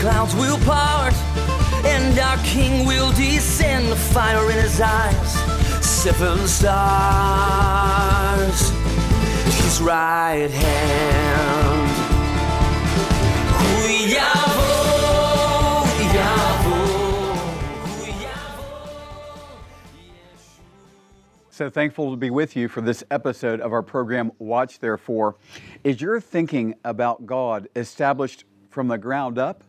Clouds will part, and our King will descend. The fire in his eyes, seven stars. His right hand. So thankful to be with you for this episode of our program, Watch Therefore. Is your thinking about God established from the ground up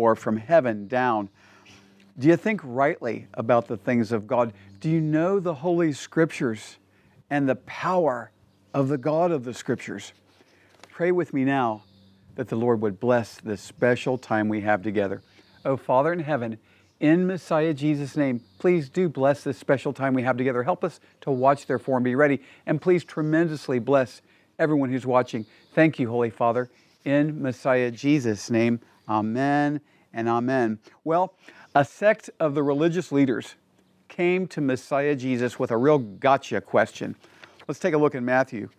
or from heaven down? Do you think rightly about the things of God? Do you know the Holy Scriptures and the power of the God of the Scriptures? Pray with me now that the Lord would bless this special time we have together. Oh, Father in heaven, in Messiah Jesus' name, please do bless this special time we have together. Help us to watch, therefore, and be ready. And please tremendously bless everyone who's watching. Thank you, Holy Father, in Messiah Jesus' name. Amen and amen. Well, a sect of the religious leaders came to Messiah Jesus with a real gotcha question. Let's take a look in Matthew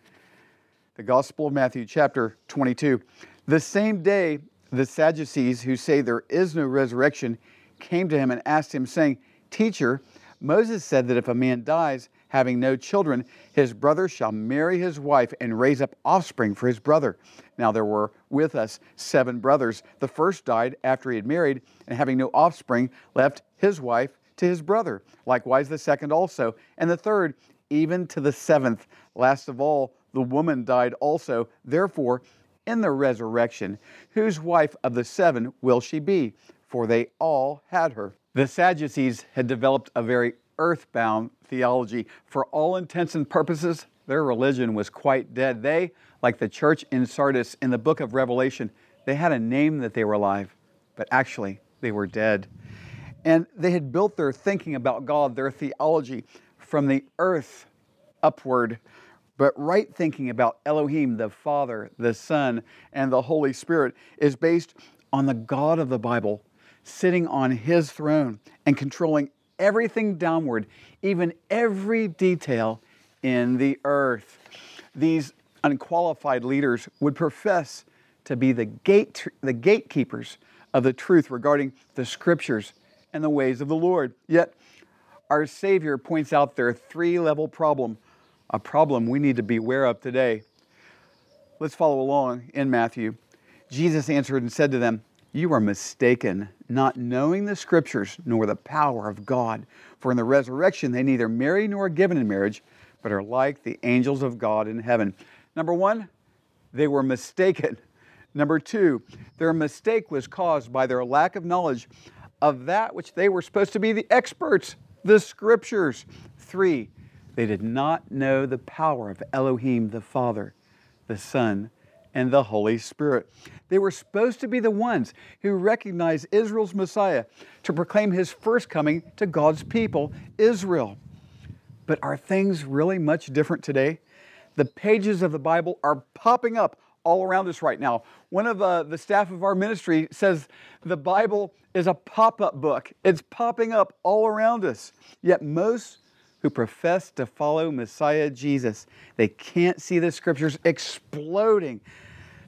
the Gospel of Matthew, chapter 22. The same day, the Sadducees, who say there is no resurrection, came to him and asked him, saying, Teacher, Moses said that if a man dies having no children, his brother shall marry his wife and raise up offspring for his brother. Now there were with us seven brothers. The first died after he had married, and having no offspring, left his wife to his brother. Likewise, the second also, and the third, even to the seventh. Last of all, the woman died also. Therefore, in the resurrection, whose wife of the seven will she be? For they all had her. The Sadducees had developed a very earthbound theology. For all intents and purposes, their religion was quite dead. They, like the church in Sardis in the book of Revelation, they had a name that they were alive, but actually they were dead. And they had built their thinking about God, their theology, from the earth upward. But right thinking about Elohim, the Father, the Son, and the Holy Spirit is based on the God of the Bible sitting on his throne and controlling everything downward, even every detail in the earth. These unqualified leaders would profess to be the, gate, the gatekeepers of the truth regarding the scriptures and the ways of the Lord. Yet, our Savior points out their three level problem, a problem we need to be aware of today. Let's follow along in Matthew. Jesus answered and said to them, You are mistaken, not knowing the scriptures nor the power of God. For in the resurrection they neither marry nor are given in marriage, but are like the angels of God in heaven. Number one, they were mistaken. Number two, their mistake was caused by their lack of knowledge of that which they were supposed to be the experts, the scriptures. Three, they did not know the power of Elohim the Father, the Son, and the Holy Spirit. They were supposed to be the ones who recognized Israel's Messiah to proclaim his first coming to God's people, Israel. But are things really much different today? The pages of the Bible are popping up all around us right now. One of uh, the staff of our ministry says the Bible is a pop up book, it's popping up all around us. Yet most who profess to follow Messiah Jesus, they can't see the scriptures exploding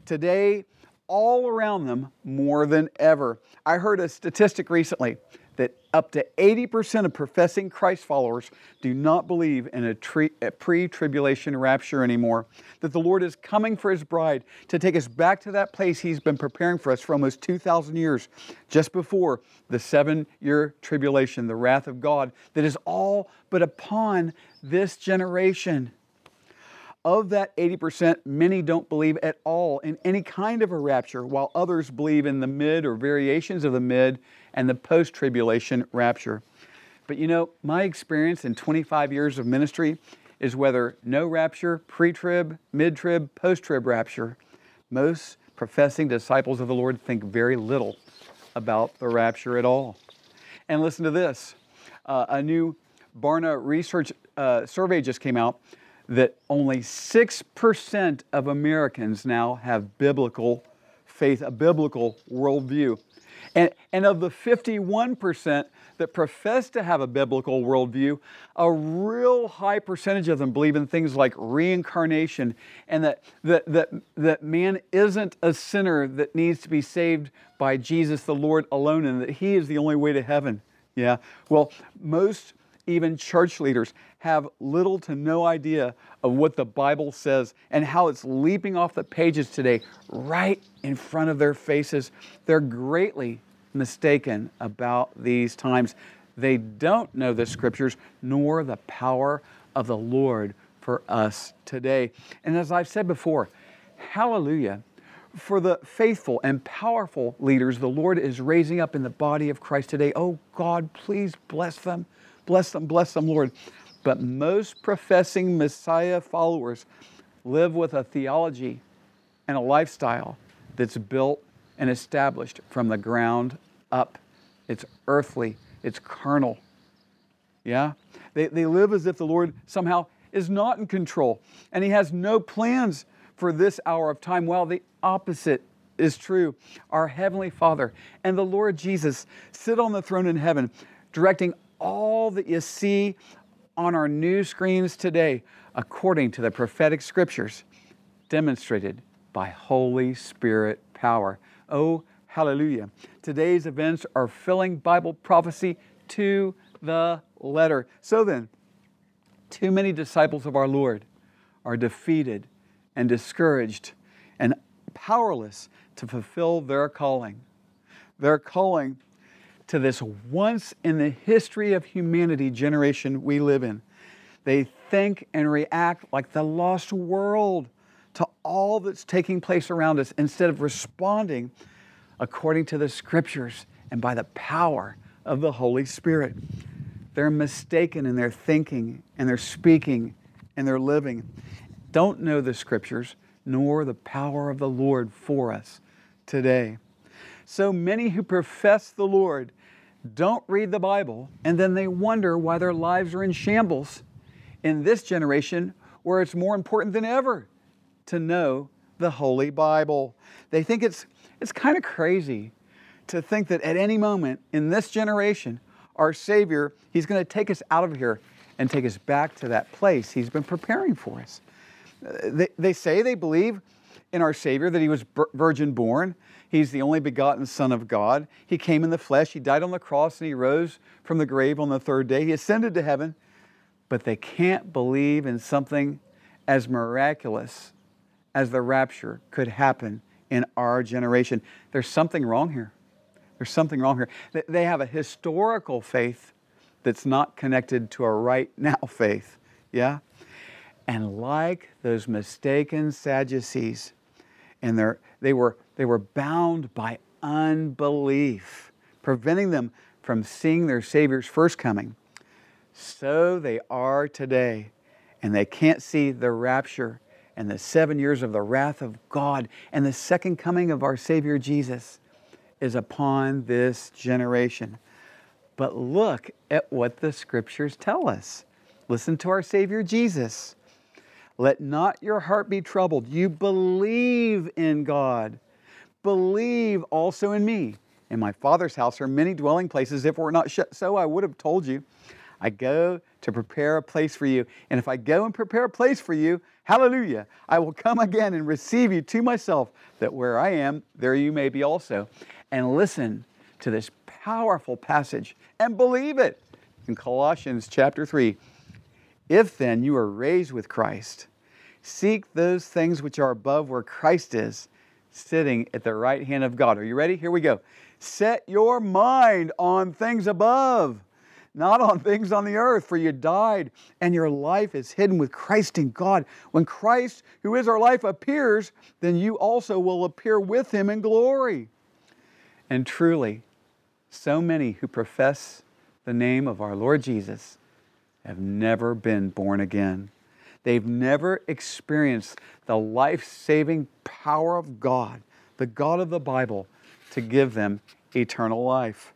today all around them more than ever. I heard a statistic recently that up to 80% of professing Christ followers do not believe in a, tre- a pre tribulation rapture anymore. That the Lord is coming for His bride to take us back to that place He's been preparing for us for almost 2,000 years, just before the seven year tribulation, the wrath of God that is all but upon this generation. Of that 80%, many don't believe at all in any kind of a rapture, while others believe in the mid or variations of the mid and the post tribulation rapture. But you know, my experience in 25 years of ministry is whether no rapture, pre trib, mid trib, post trib rapture, most professing disciples of the Lord think very little about the rapture at all. And listen to this uh, a new Barna research uh, survey just came out that only 6% of Americans now have biblical faith, a biblical worldview. And, and of the 51% that profess to have a biblical worldview, a real high percentage of them believe in things like reincarnation and that, that, that, that man isn't a sinner that needs to be saved by Jesus the Lord alone and that he is the only way to heaven. Yeah, well, most even church leaders have little to no idea of what the Bible says and how it's leaping off the pages today right in front of their faces. They're greatly mistaken about these times. They don't know the scriptures nor the power of the Lord for us today. And as I've said before, hallelujah. For the faithful and powerful leaders the Lord is raising up in the body of Christ today. Oh God, please bless them. Bless them, bless them, Lord. But most professing Messiah followers live with a theology and a lifestyle that's built and established from the ground up. It's earthly, it's carnal. Yeah? They, they live as if the Lord somehow is not in control and He has no plans for this hour of time, while the opposite is true. Our Heavenly Father and the Lord Jesus sit on the throne in heaven, directing all that you see on our news screens today according to the prophetic scriptures demonstrated by Holy Spirit power. Oh, hallelujah. Today's events are filling Bible prophecy to the letter. So then, too many disciples of our Lord are defeated and discouraged and powerless to fulfill their calling. Their calling to this once in the history of humanity generation we live in. They think and react like the lost world to all that's taking place around us instead of responding according to the scriptures and by the power of the Holy Spirit. They're mistaken in their thinking and their speaking and their living. Don't know the scriptures nor the power of the Lord for us today. So many who profess the Lord don't read the Bible and then they wonder why their lives are in shambles in this generation where it's more important than ever to know the Holy Bible. They think it's, it's kind of crazy to think that at any moment in this generation, our Savior, He's going to take us out of here and take us back to that place He's been preparing for us. They, they say they believe in our Savior, that He was virgin born. He's the only begotten Son of God. He came in the flesh. He died on the cross and He rose from the grave on the third day. He ascended to heaven. But they can't believe in something as miraculous as the rapture could happen in our generation. There's something wrong here. There's something wrong here. They have a historical faith that's not connected to a right now faith. Yeah? And like those mistaken Sadducees, and they were, they were bound by unbelief, preventing them from seeing their Savior's first coming. So they are today, and they can't see the rapture and the seven years of the wrath of God and the second coming of our Savior Jesus is upon this generation. But look at what the scriptures tell us. Listen to our Savior Jesus. Let not your heart be troubled. You believe in God. Believe also in me. In my Father's house are many dwelling places. If it were not so, I would have told you. I go to prepare a place for you. And if I go and prepare a place for you, hallelujah, I will come again and receive you to myself, that where I am, there you may be also. And listen to this powerful passage and believe it in Colossians chapter 3. If then you are raised with Christ, seek those things which are above where Christ is, sitting at the right hand of God. Are you ready? Here we go. Set your mind on things above not on things on the earth, for you died, and your life is hidden with Christ in God. When Christ, who is our life, appears, then you also will appear with him in glory. And truly, so many who profess the name of our Lord Jesus have never been born again. They've never experienced the life saving power of God, the God of the Bible, to give them eternal life.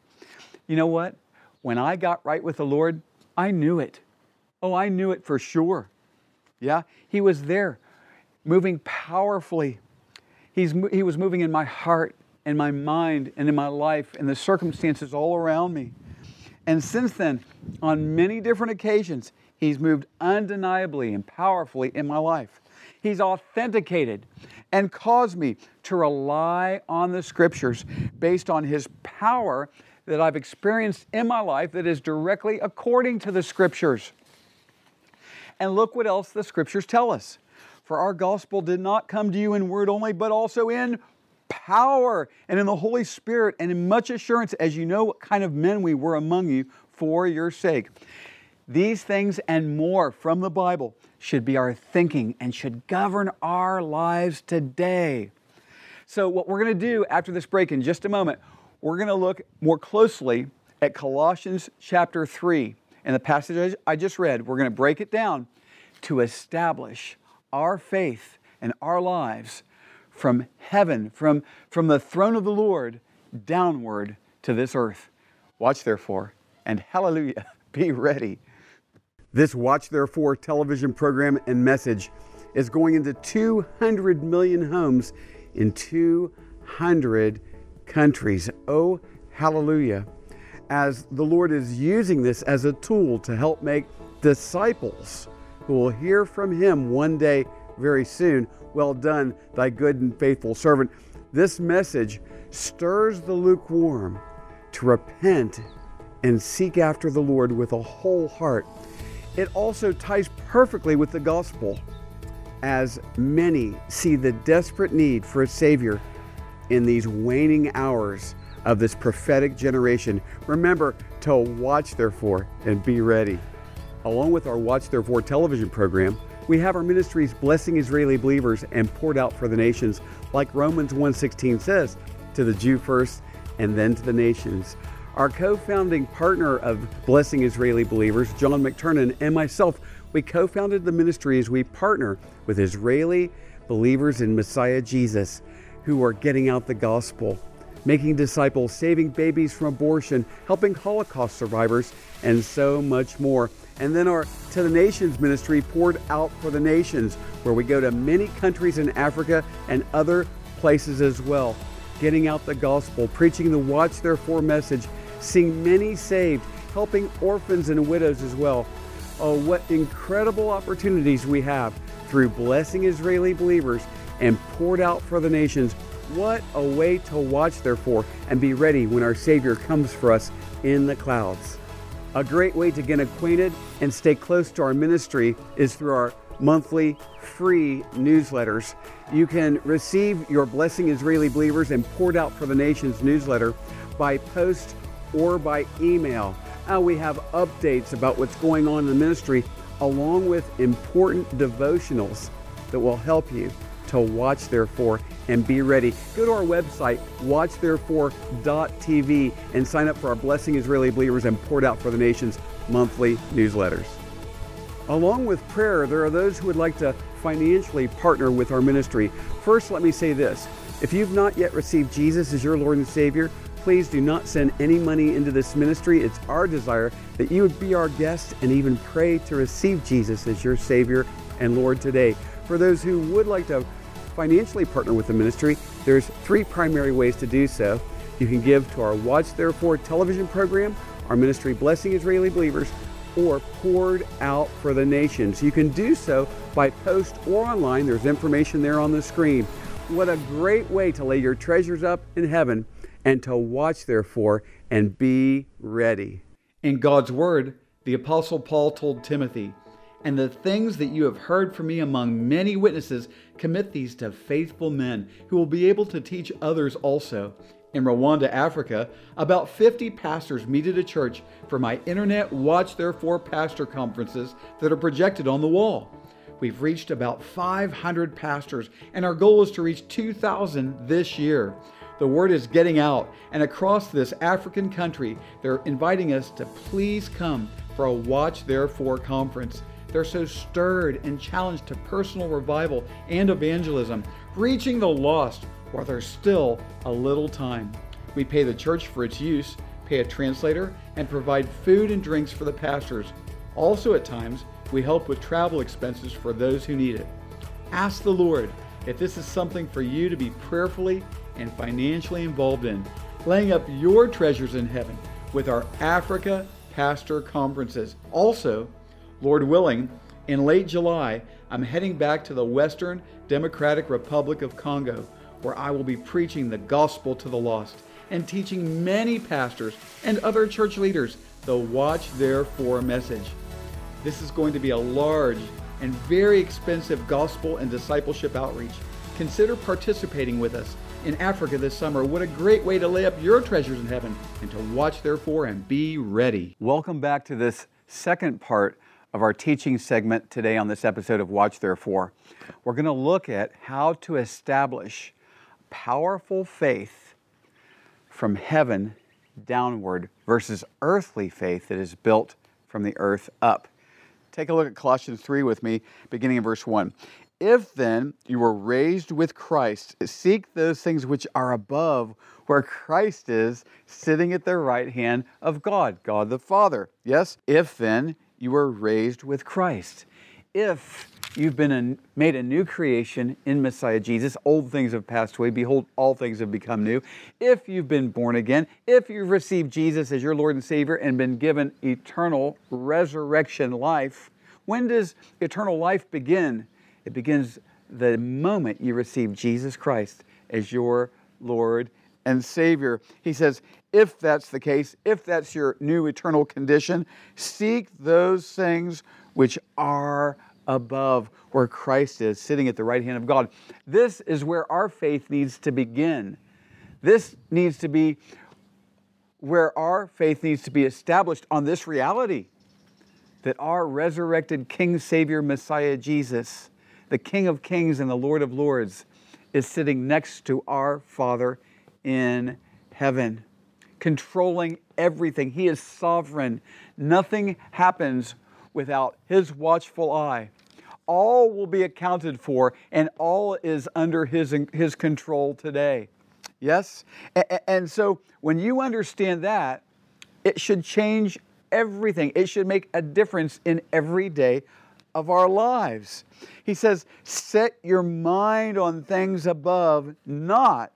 You know what? When I got right with the Lord, I knew it. Oh, I knew it for sure. Yeah, He was there, moving powerfully. He's, he was moving in my heart, in my mind, and in my life, and the circumstances all around me. And since then, on many different occasions, He's moved undeniably and powerfully in my life. He's authenticated and caused me to rely on the Scriptures based on His power that I've experienced in my life that is directly according to the Scriptures. And look what else the Scriptures tell us. For our gospel did not come to you in word only, but also in power and in the Holy Spirit and in much assurance, as you know what kind of men we were among you for your sake. These things and more from the Bible should be our thinking and should govern our lives today. So, what we're going to do after this break in just a moment, we're going to look more closely at Colossians chapter 3. In the passage I just read, we're going to break it down to establish our faith and our lives from heaven, from, from the throne of the Lord, downward to this earth. Watch therefore, and hallelujah, be ready. This Watch Therefore television program and message is going into 200 million homes in 200 countries. Oh, hallelujah. As the Lord is using this as a tool to help make disciples who will hear from Him one day very soon. Well done, thy good and faithful servant. This message stirs the lukewarm to repent and seek after the Lord with a whole heart. It also ties perfectly with the gospel as many see the desperate need for a Savior in these waning hours of this prophetic generation. Remember to watch, therefore, and be ready. Along with our Watch Therefore television program, we have our ministries blessing Israeli believers and poured out for the nations, like Romans 1:16 says, to the Jew first and then to the nations. Our co-founding partner of Blessing Israeli Believers, John McTurnan, and myself, we co-founded the ministry as we partner with Israeli believers in Messiah Jesus who are getting out the gospel, making disciples, saving babies from abortion, helping Holocaust survivors, and so much more. And then our To the Nations ministry poured out for the nations, where we go to many countries in Africa and other places as well, getting out the gospel, preaching the Watch Therefore message, seeing many saved, helping orphans and widows as well. Oh, what incredible opportunities we have through blessing Israeli believers and poured out for the nations. What a way to watch, therefore, and be ready when our Savior comes for us in the clouds. A great way to get acquainted and stay close to our ministry is through our monthly free newsletters. You can receive your Blessing Israeli Believers and Poured Out for the Nations newsletter by post or by email. Uh, we have updates about what's going on in the ministry, along with important devotionals that will help you to watch therefore and be ready. Go to our website, watchtherefore.tv, and sign up for our Blessing Israeli Believers and Poured Out for the Nations monthly newsletters. Along with prayer, there are those who would like to financially partner with our ministry. First, let me say this if you've not yet received Jesus as your Lord and Savior, please do not send any money into this ministry. It's our desire that you would be our guest and even pray to receive Jesus as your Savior and Lord today. For those who would like to financially partner with the ministry, there's three primary ways to do so. You can give to our Watch Therefore television program, our ministry Blessing Israeli Believers, or poured out for the nations. You can do so by post or online. There's information there on the screen. What a great way to lay your treasures up in heaven and to watch, therefore, and be ready. In God's Word, the Apostle Paul told Timothy, and the things that you have heard from me among many witnesses, commit these to faithful men who will be able to teach others also. In Rwanda, Africa, about 50 pastors meet at a church for my Internet Watch Therefore Pastor conferences that are projected on the wall. We've reached about 500 pastors, and our goal is to reach 2,000 this year. The word is getting out, and across this African country, they're inviting us to please come for a Watch Therefore conference. They're so stirred and challenged to personal revival and evangelism, reaching the lost while there's still a little time. We pay the church for its use, pay a translator, and provide food and drinks for the pastors. Also, at times, we help with travel expenses for those who need it. Ask the Lord if this is something for you to be prayerfully and financially involved in, laying up your treasures in heaven with our Africa Pastor Conferences. Also, Lord willing, in late July, I'm heading back to the Western Democratic Republic of Congo, where I will be preaching the gospel to the lost and teaching many pastors and other church leaders the Watch Therefore message. This is going to be a large and very expensive gospel and discipleship outreach. Consider participating with us in Africa this summer. What a great way to lay up your treasures in heaven and to watch, therefore, and be ready. Welcome back to this second part of our teaching segment today on this episode of Watch, Therefore. We're going to look at how to establish powerful faith from heaven downward versus earthly faith that is built from the earth up. Take a look at Colossians 3 with me, beginning in verse 1. If then you were raised with Christ, seek those things which are above, where Christ is, sitting at the right hand of God, God the Father. Yes? If then you were raised with Christ. If you've been a, made a new creation in Messiah Jesus, old things have passed away, behold, all things have become new. If you've been born again, if you've received Jesus as your Lord and Savior and been given eternal resurrection life, when does eternal life begin? It begins the moment you receive Jesus Christ as your Lord and Savior. He says, if that's the case, if that's your new eternal condition, seek those things which are above, where Christ is, sitting at the right hand of God. This is where our faith needs to begin. This needs to be where our faith needs to be established on this reality that our resurrected King, Savior, Messiah, Jesus, the King of Kings and the Lord of Lords, is sitting next to our Father in heaven, controlling everything. He is sovereign. Nothing happens without His watchful eye. All will be accounted for, and all is under His, his control today. Yes? And so when you understand that, it should change everything. It should make a difference in every day of our lives. He says, Set your mind on things above, not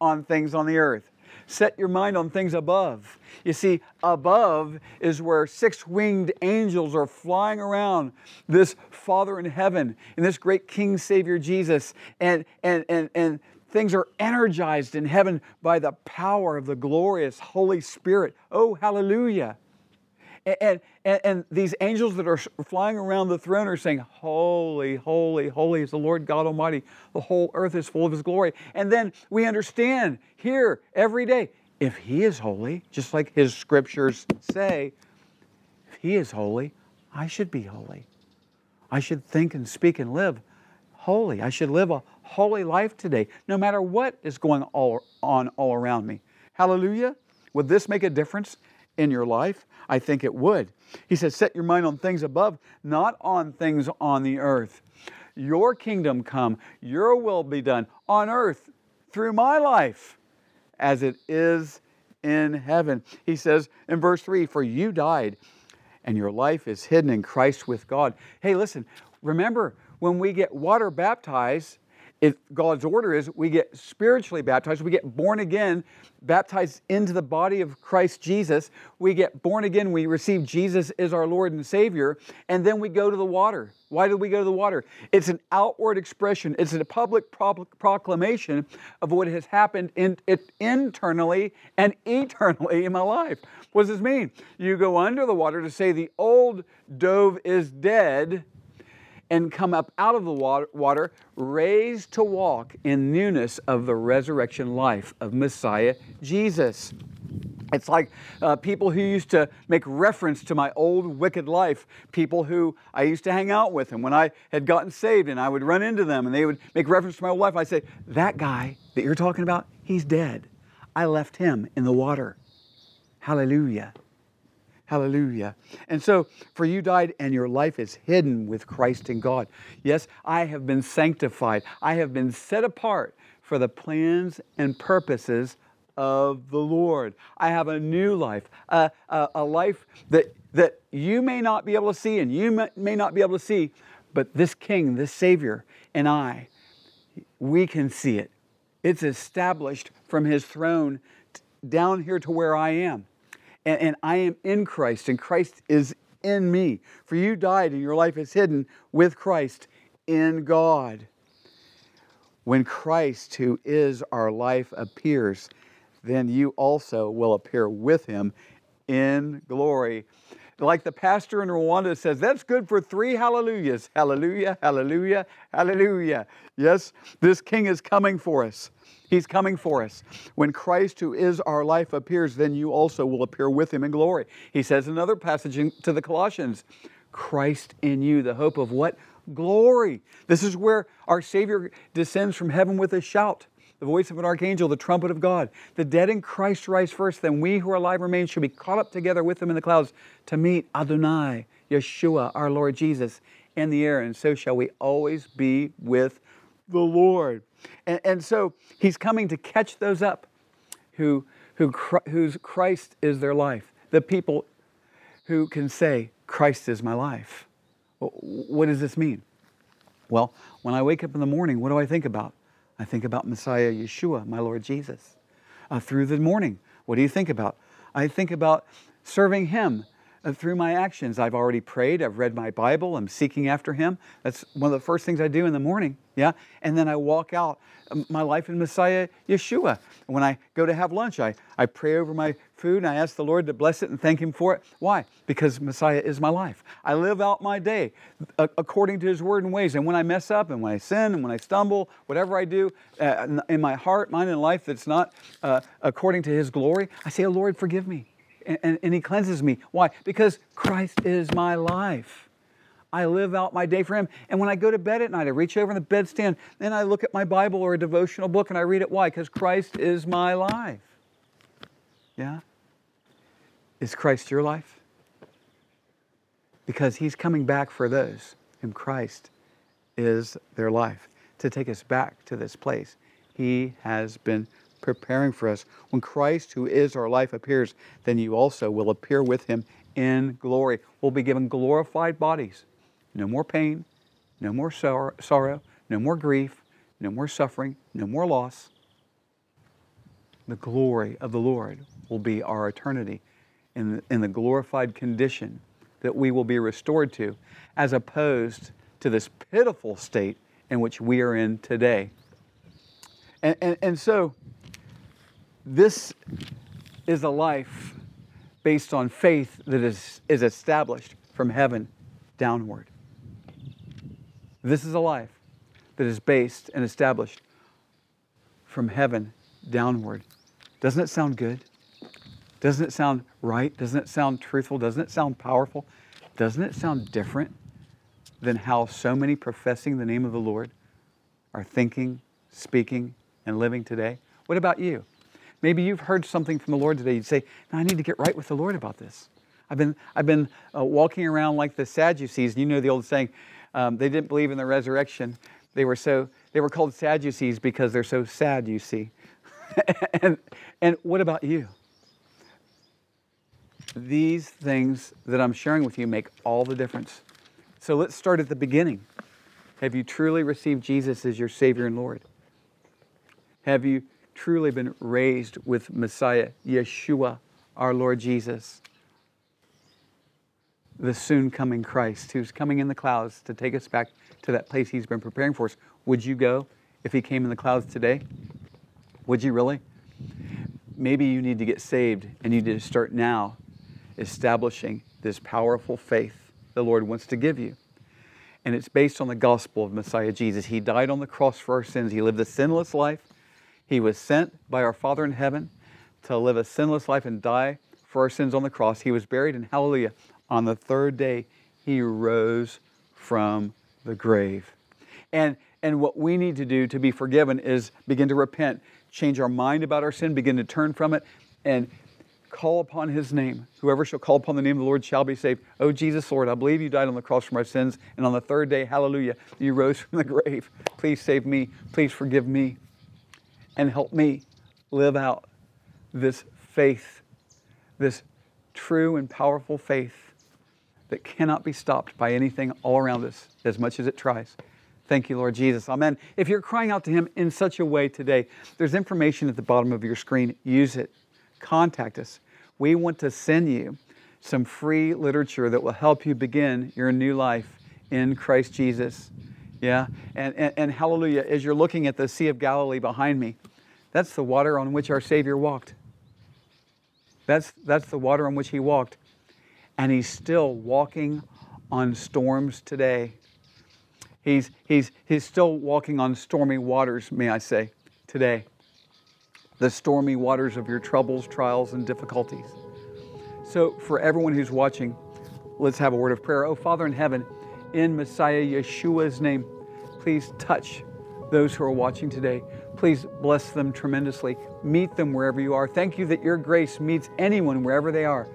on things on the earth. Set your mind on things above. You see, above is where six winged angels are flying around this Father in heaven and this great King Savior Jesus. And, and, and, and things are energized in heaven by the power of the glorious Holy Spirit. Oh, hallelujah. And, and, and, these angels that are flying around the throne are saying, Holy, holy, holy is the Lord God Almighty. The whole earth is full of His glory. And then we understand here every day if He is holy, just like His scriptures say, if He is holy, I should be holy. I should think and speak and live holy. I should live a holy life today, no matter what is going all, on all around me. Hallelujah. Would this make a difference in your life? I think it would. He says, Set your mind on things above, not on things on the earth. Your kingdom come, your will be done on earth through my life as it is in heaven. He says in verse 3 For you died, and your life is hidden in Christ with God. Hey, listen, remember when we get water baptized, if God's order is we get spiritually baptized, we get born again, baptized into the body of Christ Jesus. We get born again, we receive Jesus as our Lord and Savior, and then we go to the water. Why do we go to the water? It's an outward expression, it's a public pro- proclamation of what has happened in, it, internally and eternally in my life. What does this mean? You go under the water to say the old Dov is dead and come up out of the water, raised to walk in newness of the resurrection life of Messiah Jesus. It's like uh, people who used to make reference to my old wicked life, people who I used to hang out with. And when I had gotten saved and I would run into them and they would make reference to my old life, I'd say, That guy that you're talking about, he's dead. I left him in the water. Hallelujah. Hallelujah. And so, for you died, and your life is hidden with Christ in God. Yes, I have been sanctified. I have been set apart for the plans and purposes of the Lord. I have a new life, a, a, a life that, that you may not be able to see and you may, may not be able to see, but this King, this Savior, and I, we can see it. It's established from His throne down here to where I am and, and I am in Christ, and Christ is in me. For you died, and your life is hidden with Christ in God. When Christ, who is our life, appears, then you also will appear with him in glory. Like the pastor in Rwanda says, that's good for three hallelujahs. Hallelujah, hallelujah, hallelujah. Yes, this king is coming for us. He's coming for us. When Christ, who is our life, appears, then you also will appear with him in glory. He says another passage to the Colossians Christ in you, the hope of what? Glory. This is where our Savior descends from heaven with a shout the voice of an archangel, the trumpet of God. The dead in Christ rise first, then we who are alive remain shall be caught up together with them in the clouds to meet Adonai, Yeshua, our Lord Jesus, in the air, and so shall we always be with the Lord. And, and so he's coming to catch those up who, who, whose Christ is their life, the people who can say, Christ is my life. What does this mean? Well, when I wake up in the morning, what do I think about? I think about Messiah Yeshua, my Lord Jesus. Uh, through the morning, what do you think about? I think about serving Him uh, through my actions. I've already prayed, I've read my Bible, I'm seeking after Him. That's one of the first things I do in the morning, yeah? And then I walk out um, my life in Messiah Yeshua. When I go to have lunch, I, I pray over my food and I ask the Lord to bless it and thank Him for it. Why? Because Messiah is my life. I live out my day uh, according to His word and ways. And when I mess up and when I sin and when I stumble, whatever I do uh, in my heart, mind, and life that's not uh, according to His glory, I say, oh, Lord, forgive me and, and He cleanses me. Why? Because Christ is my life. I live out my day for Him. And when I go to bed at night, I reach over in the bedstand, and I look at my Bible or a devotional book and I read it. Why? Because Christ is my life. Yeah? Is Christ your life? Because He's coming back for those whom Christ is their life to take us back to this place. He has been preparing for us. When Christ, who is our life, appears, then you also will appear with him in glory. We'll be given glorified bodies. No more pain, no more sorrow, no more grief, no more suffering, no more loss. The glory of the Lord will be our eternity in the, in the glorified condition that we will be restored to, as opposed to this pitiful state in which we are in today. And, and, and so, this is a life based on faith that is, is established from heaven downward. This is a life that is based and established from heaven downward. Doesn't it sound good? Doesn't it sound right? Doesn't it sound truthful? Doesn't it sound powerful? Doesn't it sound different than how so many professing the name of the Lord are thinking, speaking, and living today? What about you? Maybe you've heard something from the Lord today. You'd say, no, I need to get right with the Lord about this. I've been, I've been uh, walking around like the Sadducees. You know the old saying, um, they didn't believe in the resurrection. They were, so, they were called Sadducees because they're so sad, you see. and, and what about you? These things that I'm sharing with you make all the difference. So let's start at the beginning. Have you truly received Jesus as your Savior and Lord? Have you truly been raised with Messiah, Yeshua, our Lord Jesus, the soon coming Christ who's coming in the clouds to take us back to that place he's been preparing for us. Would you go if he came in the clouds today? Would you really? Maybe you need to get saved and you need to start now establishing this powerful faith the Lord wants to give you. And it's based on the gospel of Messiah Jesus. He died on the cross for our sins. He lived a sinless life. He was sent by our Father in heaven to live a sinless life and die for our sins on the cross. He was buried, and hallelujah, on the third day, he rose from the grave. And, and what we need to do to be forgiven is begin to repent, change our mind about our sin, begin to turn from it, and call upon his name. Whoever shall call upon the name of the Lord shall be saved. Oh, Jesus, Lord, I believe you died on the cross for my sins, and on the third day, hallelujah, you rose from the grave. Please save me. Please forgive me. And help me live out this faith, this true and powerful faith that cannot be stopped by anything all around us as much as it tries. Thank you, Lord Jesus. Amen. If you're crying out to Him in such a way today, there's information at the bottom of your screen. Use it. Contact us. We want to send you some free literature that will help you begin your new life in Christ Jesus. Yeah? And, and, and hallelujah, as you're looking at the Sea of Galilee behind me, that's the water on which our Savior walked. That's, that's the water on which He walked. And He's still walking on storms today. He's, he's, he's still walking on stormy waters, may I say, today. The stormy waters of your troubles, trials, and difficulties. So, for everyone who's watching, let's have a word of prayer. Oh, Father in heaven, in Messiah Yeshua's name, please touch those who are watching today. Please bless them tremendously. Meet them wherever you are. Thank you that your grace meets anyone wherever they are,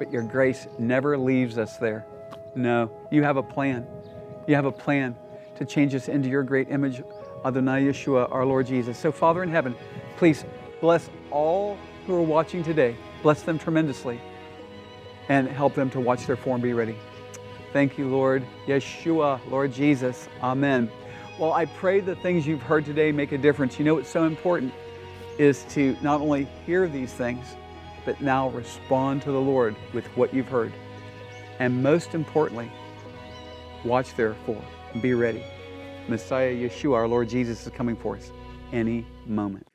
but your grace never leaves us there. No, you have a plan. You have a plan to change us into your great image, Adonai Yeshua, our Lord Jesus. So, Father in heaven, please bless all who are watching today. Bless them tremendously and help them to watch their form be ready. Thank you, Lord Yeshua, Lord Jesus. Amen. Well, I pray the things you've heard today make a difference. You know what's so important is to not only hear these things, but now respond to the Lord with what you've heard. And most importantly, watch therefore be ready. Messiah Yeshua, our Lord Jesus, is coming for us any moment.